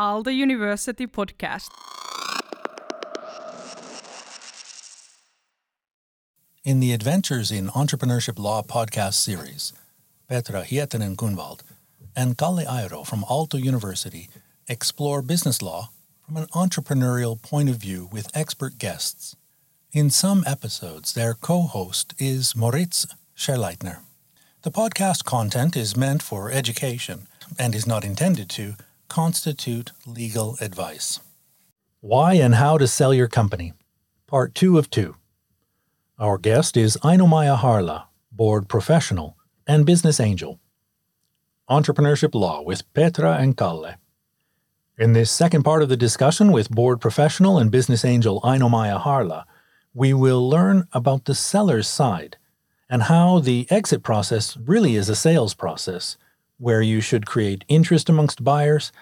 Aalto University podcast. In the Adventures in Entrepreneurship Law podcast series, Petra Hietanen Kunvald and Kalle Airo from Aalto University explore business law from an entrepreneurial point of view with expert guests. In some episodes, their co host is Moritz Scherleitner. The podcast content is meant for education and is not intended to constitute legal advice. Why and how to sell your company, part two of two. Our guest is Ainomaija Haarla, board professional and business angel. Entrepreneurship Law with Petra and Kalle. In this second part of the discussion with board professional and business angel Ainomaija Haarla, we will learn about the seller's side and how the exit process really is a sales process where you should create interest amongst buyers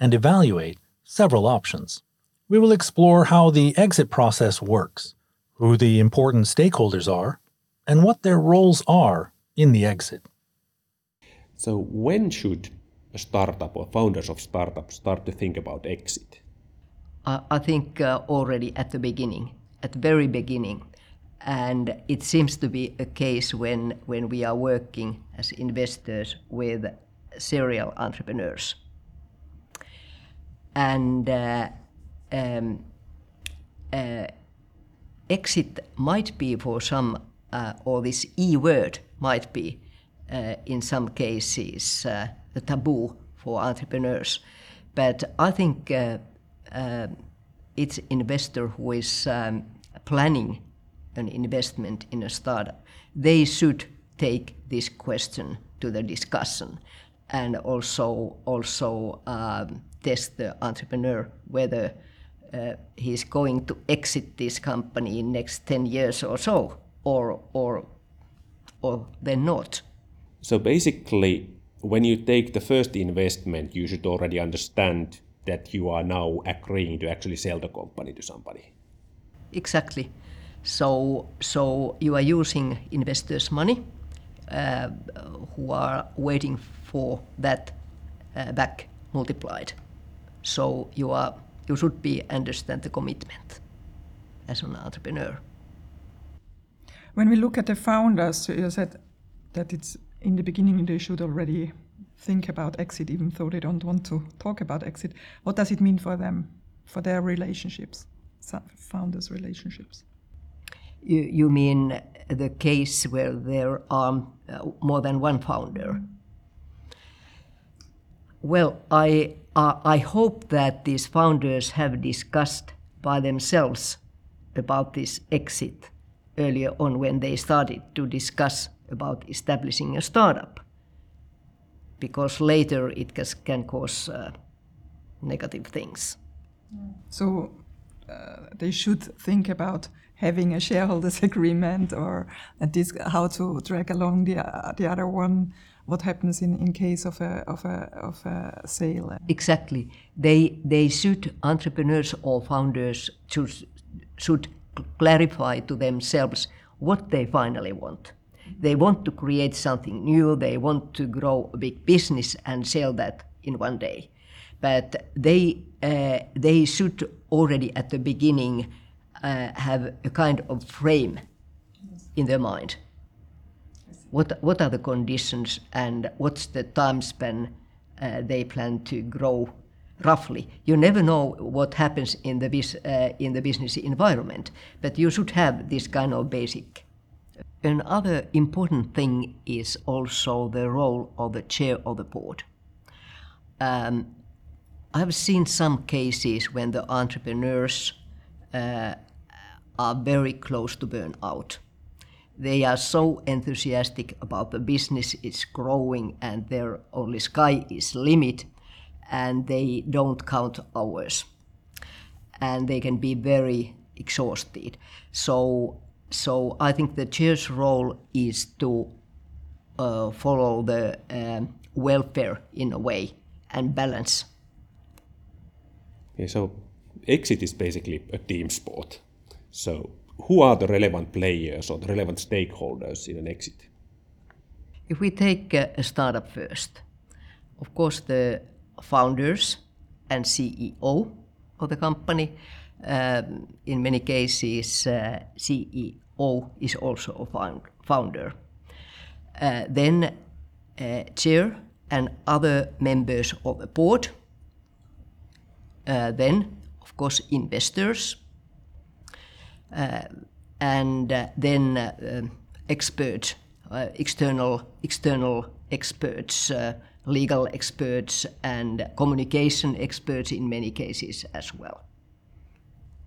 and evaluate several options. We will explore how the exit process works, who the important stakeholders are, and what their roles are in the exit. So, when should a startup or founders of startups start to think about exit? I think uh, already at the beginning, at the very beginning, and it seems to be a case when, when we are working as investors with serial entrepreneurs. And uh, um, uh, exit might be for some, uh, or this E word might be uh, in some cases uh, a taboo for entrepreneurs. But I think uh, it's investor who is um, planning an investment in a startup, they should take this question to the discussion and also also um, test the entrepreneur whether uh, he's going to exit this company in next 10 years or so or or or then not. So basically when you take the first investment you should already understand that you are now agreeing to actually sell the company to somebody. Exactly. So, so you are using investors' money uh, who are waiting for that uh, back multiplied. So you are you should be understand the commitment as an entrepreneur. When we look at the founders, you said that it's in the beginning they should already think about exit, even though they don't want to talk about exit. What does it mean for them, for their relationships, founders' relationships? You, you mean the case where there are uh, more than one founder? Well, I, uh, I hope that these founders have discussed by themselves about this exit earlier on when they started to discuss about establishing a startup. Because later it can cause uh, negative things. So uh, they should think about having a shareholders agreement or how to drag along the, uh, the other one what happens in, in case of a, of a, of a sale. Exactly. They, they should, entrepreneurs or founders should, should clarify to themselves what they finally want. They want to create something new, they want to grow a big business and sell that in one day. But they, uh, they should already at the beginning uh, have a kind of frame in their mind. What, what are the conditions and what's the time span uh, they plan to grow roughly? You never know what happens in the, bis- uh, in the business environment, but you should have this kind of basic. Another important thing is also the role of the chair of the board. Um, I've seen some cases when the entrepreneurs uh, are very close to burnout. They are so enthusiastic about the business it's growing and their only sky is limit and they don't count hours and they can be very exhausted. So, so I think the chair's role is to uh, follow the um, welfare in a way and balance. So exit is basically a team sport. So, who are the relevant players or the relevant stakeholders in an exit? If we take a startup first, of course, the founders and CEO of the company. Um, in many cases, uh, CEO is also a found, founder. Uh, then, uh, chair and other members of the board. Uh, then, of course, investors. Uh, and uh, then um, experts, external external experts, legal experts, and communication experts in many cases as well.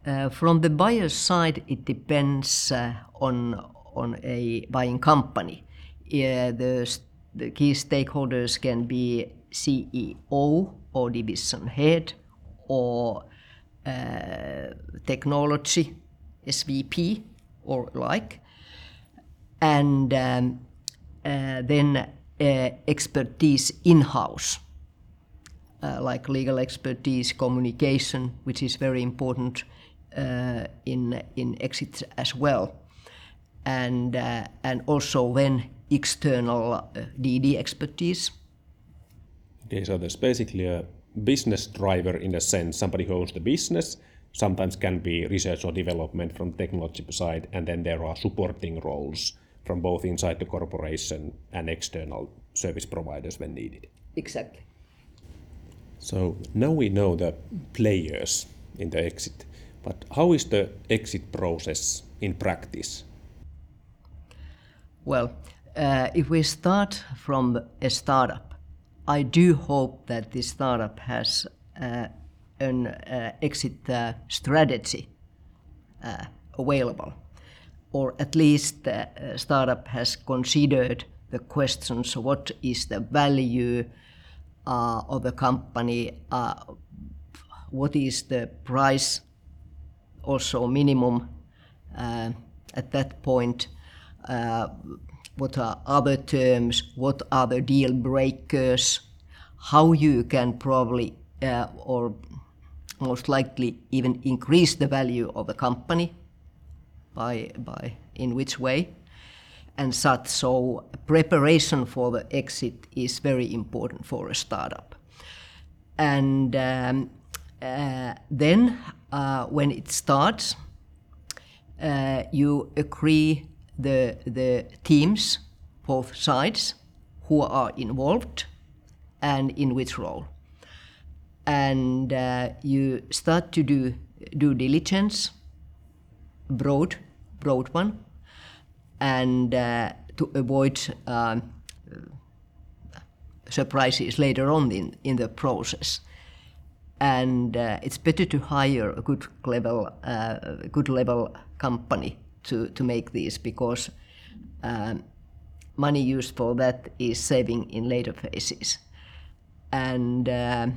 Uh, from the buyer's side, it depends uh, on on a buying company. Uh, the, the key stakeholders can be CEO or division head or uh, technology SVP or like, and um, uh, then uh, expertise in house. like legal expertise, communication, which is very important, uh, in in exits as well, and uh, and also then external DD uh, expertise. Okay, so there's basically a business driver in a sense, somebody who owns the business, sometimes can be research or development from technology side, and then there are supporting roles from both inside the corporation and external service providers when needed. Exactly. So now we know the players in the exit. But how is the exit process in practice? Well, uh, if we start from a startup, I do hope that this startup has uh, an uh, exit uh, strategy uh, available, or at least the uh, startup has considered the questions: what is the value of the company? what is the price also minimum uh, at that point. Uh, what are other terms? What are the deal breakers? How you can probably uh, or most likely even increase the value of the company by by in which way and such. So preparation for the exit is very important for a startup. And um, uh, then uh, when it starts, uh, you agree the the teams, both sides, who are involved, and in which role, and uh, you start to do due diligence, broad, broad one, and uh, to avoid. Um, surprises later on in, in the process and uh, it's better to hire a good level, uh, good level company to, to make these because um, money used for that is saving in later phases. And uh,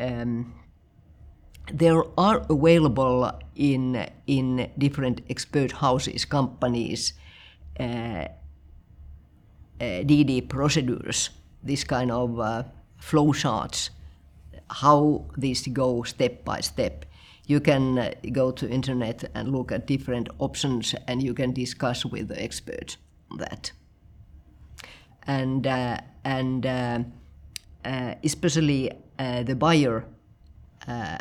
um, there are available in, in different expert houses, companies, uh, DD uh, procedures, this kind of uh, flow charts how these go step by step. You can uh, go to internet and look at different options, and you can discuss with the experts that. And uh, and uh, especially the buyer uh,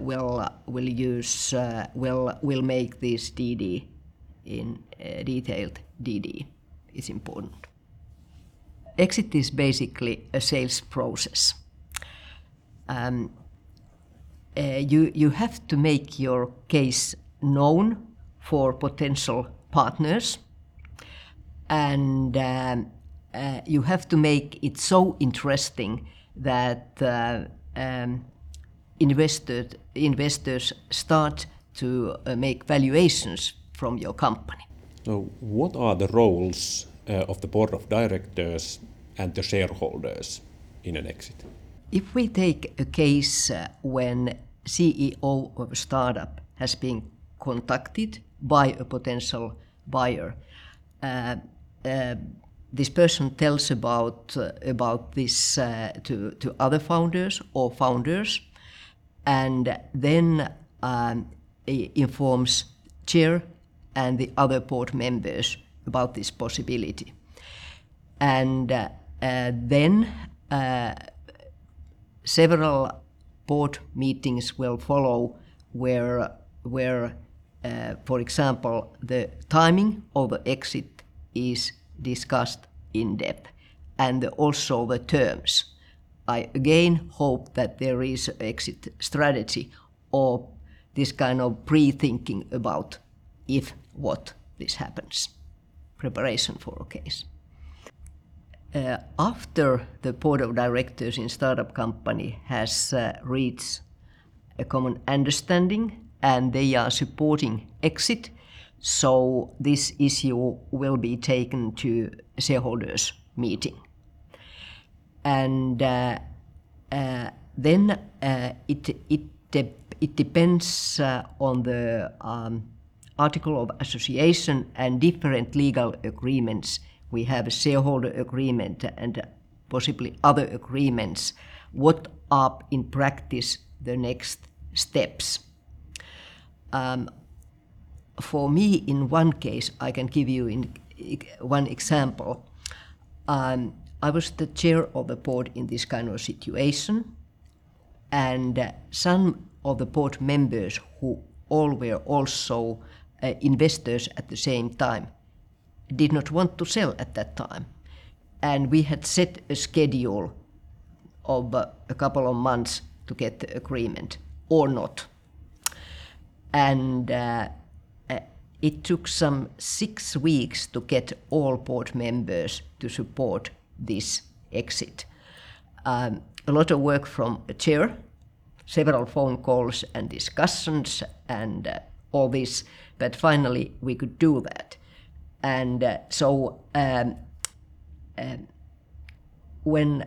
will will use will will make this DD in detailed DD. It's important. Exit is basically a sales process. Um, uh, you, you have to make your case known for potential partners, and um, uh, you have to make it so interesting that uh, um, investors, investors start to uh, make valuations from your company. So, what are the roles uh, of the board of directors and the shareholders in an exit. If we take a case uh, when CEO of a startup has been contacted by a potential buyer, uh, this person tells about uh, about this uh, to to other founders or founders, and then um, informs chair and the other board members about this possibility. And uh, uh, then uh, several board meetings will follow where, where uh, for example, the timing of the exit is discussed in depth and also the terms. I again hope that there is exit strategy or this kind of pre-thinking about if what this happens, preparation for a case. Uh, after the board of directors in startup company has uh, reached a common understanding and they are supporting exit, so this issue will be taken to shareholders meeting. And uh, uh then uh, it, it, it depends on the um, article of association and different legal agreements we have a shareholder agreement and possibly other agreements. What are in practice the next steps? Um, for me, in one case, I can give you in, one example. Um, I was the chair of the board in this kind of situation, and uh, some of the board members who all were also uh, investors at the same time did not want to sell at that time. And we had set a schedule of uh, a couple of months to get the agreement or not. And uh, it took some six weeks to get all board members to support this exit. Um, a lot of work from a chair, several phone calls and discussions, and uh, all this, but finally we could do that. And uh, so um, uh, when,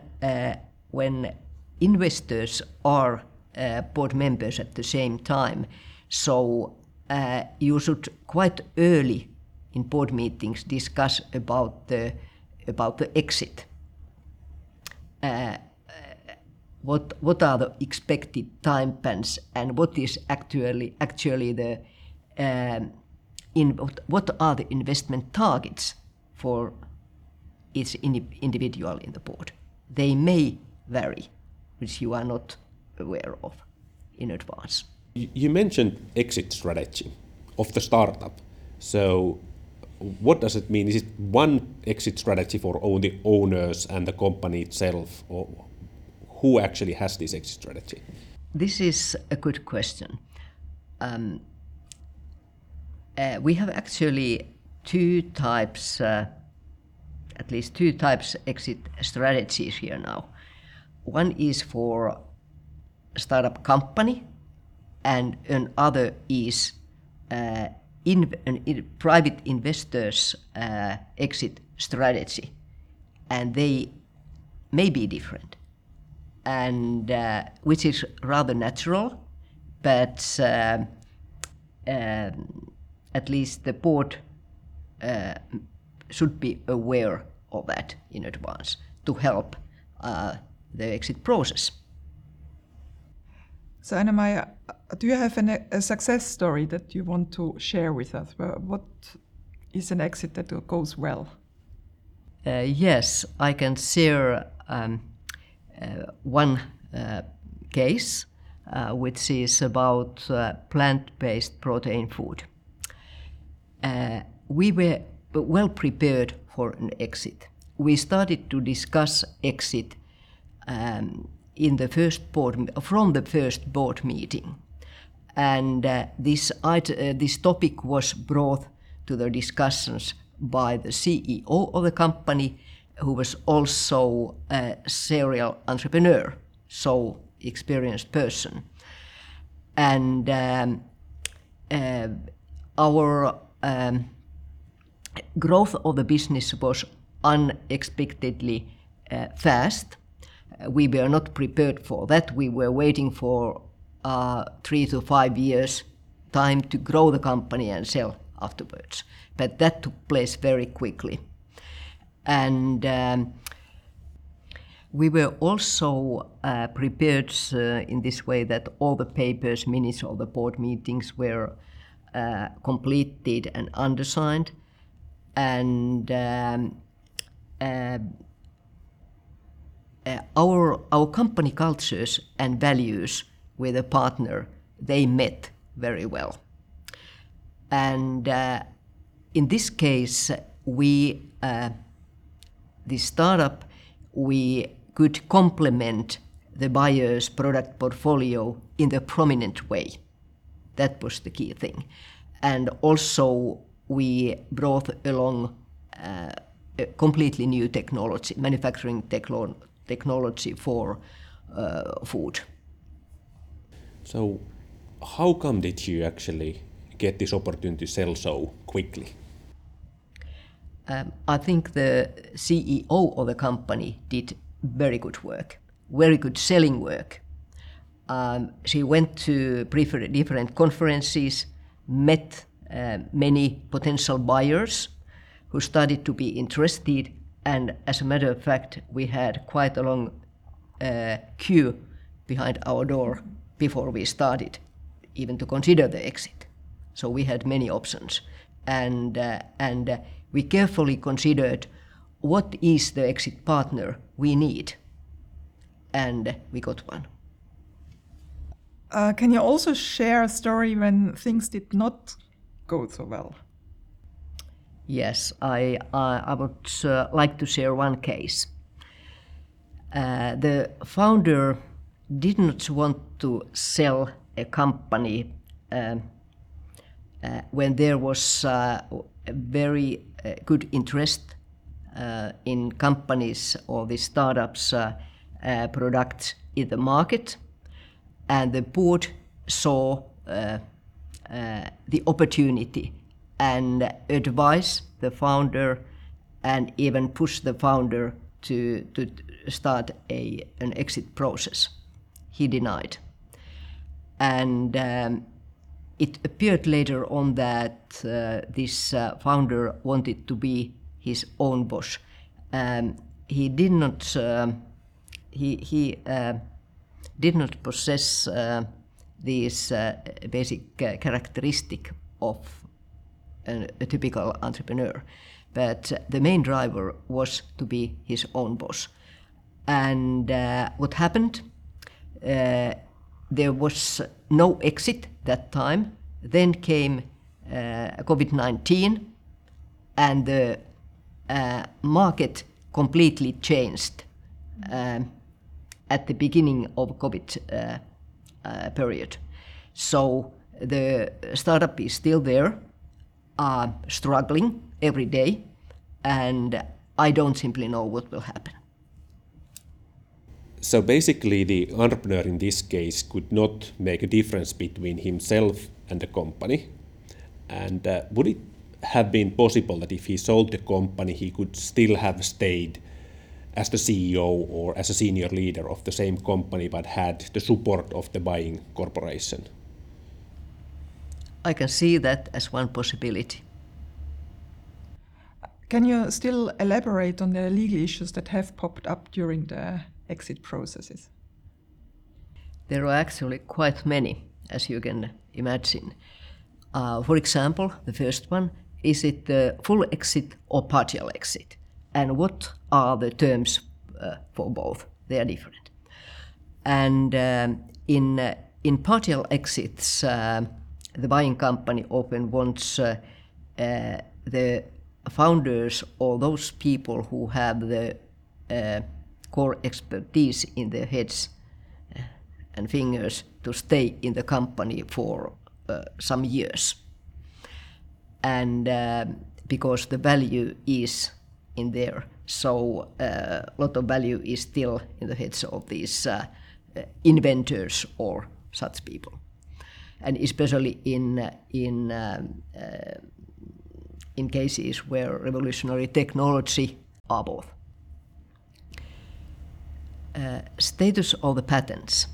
when investors are uh, board members at the same time, so uh, you should quite early in board meetings discuss about the, about the exit. Uh, what, what are the expected time spans and what is actually, actually the um, in what are the investment targets for each individual in the board. They may vary, which you are not aware of in advance. You mentioned exit strategy of the startup. So, what does it mean? Is it one exit strategy for only the owners and the company itself, or who actually has this exit strategy? This is a good question. Um, uh, we have actually two types, uh, at least two types exit strategies here now. One is for startup company, and another is uh, in, in private investors uh, exit strategy, and they may be different, and uh, which is rather natural, but. Um, um at least the board uh, should be aware of that in advance to help uh, the exit process. So, Ainomaija, do you have an, a success story that you want to share with us? What is an exit that goes well? Uh, yes, I can share um, uh, one uh, case, uh, which is about uh, plant based protein food uh, we were well prepared for an exit. We started to discuss exit um, in the first board from the first board meeting, and uh, this uh, this topic was brought to the discussions by the CEO of the company, who was also a serial entrepreneur, so experienced person, and um, uh, our um, growth of the business was unexpectedly uh, fast. Uh, we were not prepared for that. We were waiting for uh, three to five years time to grow the company and sell afterwards. But that took place very quickly. And um, we were also uh, prepared uh, in this way that all the papers, minutes of the board meetings were uh, completed and undersigned, and um, uh, our our company cultures and values with a partner they met very well, and uh, in this case we uh, the startup we could complement the buyer's product portfolio in the prominent way. That was the key thing, and also we brought along uh, a completely new technology, manufacturing techlo- technology for uh, food. So, how come did you actually get this opportunity to sell so quickly? Um, I think the CEO of the company did very good work, very good selling work. Um, she went to different conferences, met uh, many potential buyers who started to be interested, and as a matter of fact, we had quite a long uh, queue behind our door before we started even to consider the exit. So we had many options, and uh, and uh, we carefully considered what is the exit partner we need, and we got one. Uh, can you also share a story when things did not go so well? Yes, I, I, I would uh, like to share one case. Uh, the founder did not want to sell a company uh, uh when there was uh, a very uh, good interest in companies or the startups' products in the market, and the board saw the opportunity and advise the founder and even push the founder to, to start a, an exit process. He denied. And um, it appeared later on that uh, this uh, founder wanted to be his own boss. Um, he did not. Uh, he he uh, did not possess uh, these uh, basic characteristic of a, a typical entrepreneur. But the main driver was to be his own boss. And uh, what happened? Uh, there was no exit that time. Then came uh, COVID 19, and the uh, market completely changed um, at the beginning of COVID uh, uh, period. So the startup is still there, are struggling every day, and I don't simply know what will happen. So basically, the entrepreneur in this case could not make a difference between himself and the company. And uh, would it have been possible that if he sold the company, he could still have stayed as the CEO or as a senior leader of the same company but had the support of the buying corporation? I can see that as one possibility. Can you still elaborate on the legal issues that have popped up during the exit processes? There are actually quite many, as you can imagine. Uh, for example, the first one is it the full exit or partial exit? And what are the terms uh, for both? They are different. And um, in, uh, in partial exits, uh, the buying company often wants uh, uh, the founders or those people who have the uh, core expertise in their heads and fingers to stay in the company for uh, some years. And because the value is in there, so a uh, lot of value is still in the heads of these inventors or such people and especially in in um, uh, in cases where revolutionary technology are both. Uh, status of the patents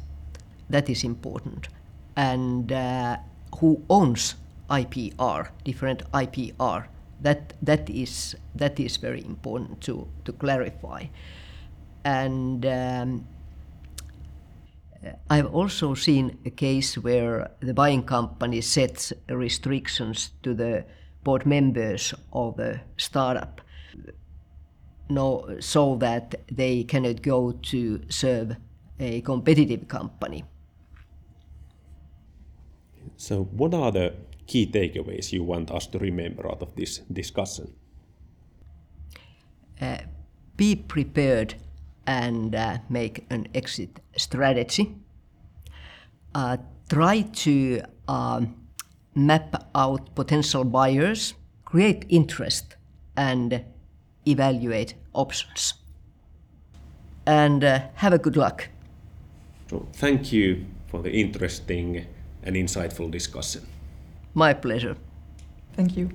that is important, and uh, who owns IPR, different IPR. That that is that is very important to to clarify, and. Um, I've also seen a case where the buying company sets restrictions to the board members of the startup. no, so that they cannot go to serve a competitive company. So, what are the key takeaways you want us to remember out of this discussion? Uh, be prepared and uh, make an exit strategy. Uh, try to um, map out potential buyers, create interest, and evaluate options. And uh, have a good luck. So, thank you for the interesting and insightful discussion. My pleasure. Thank you.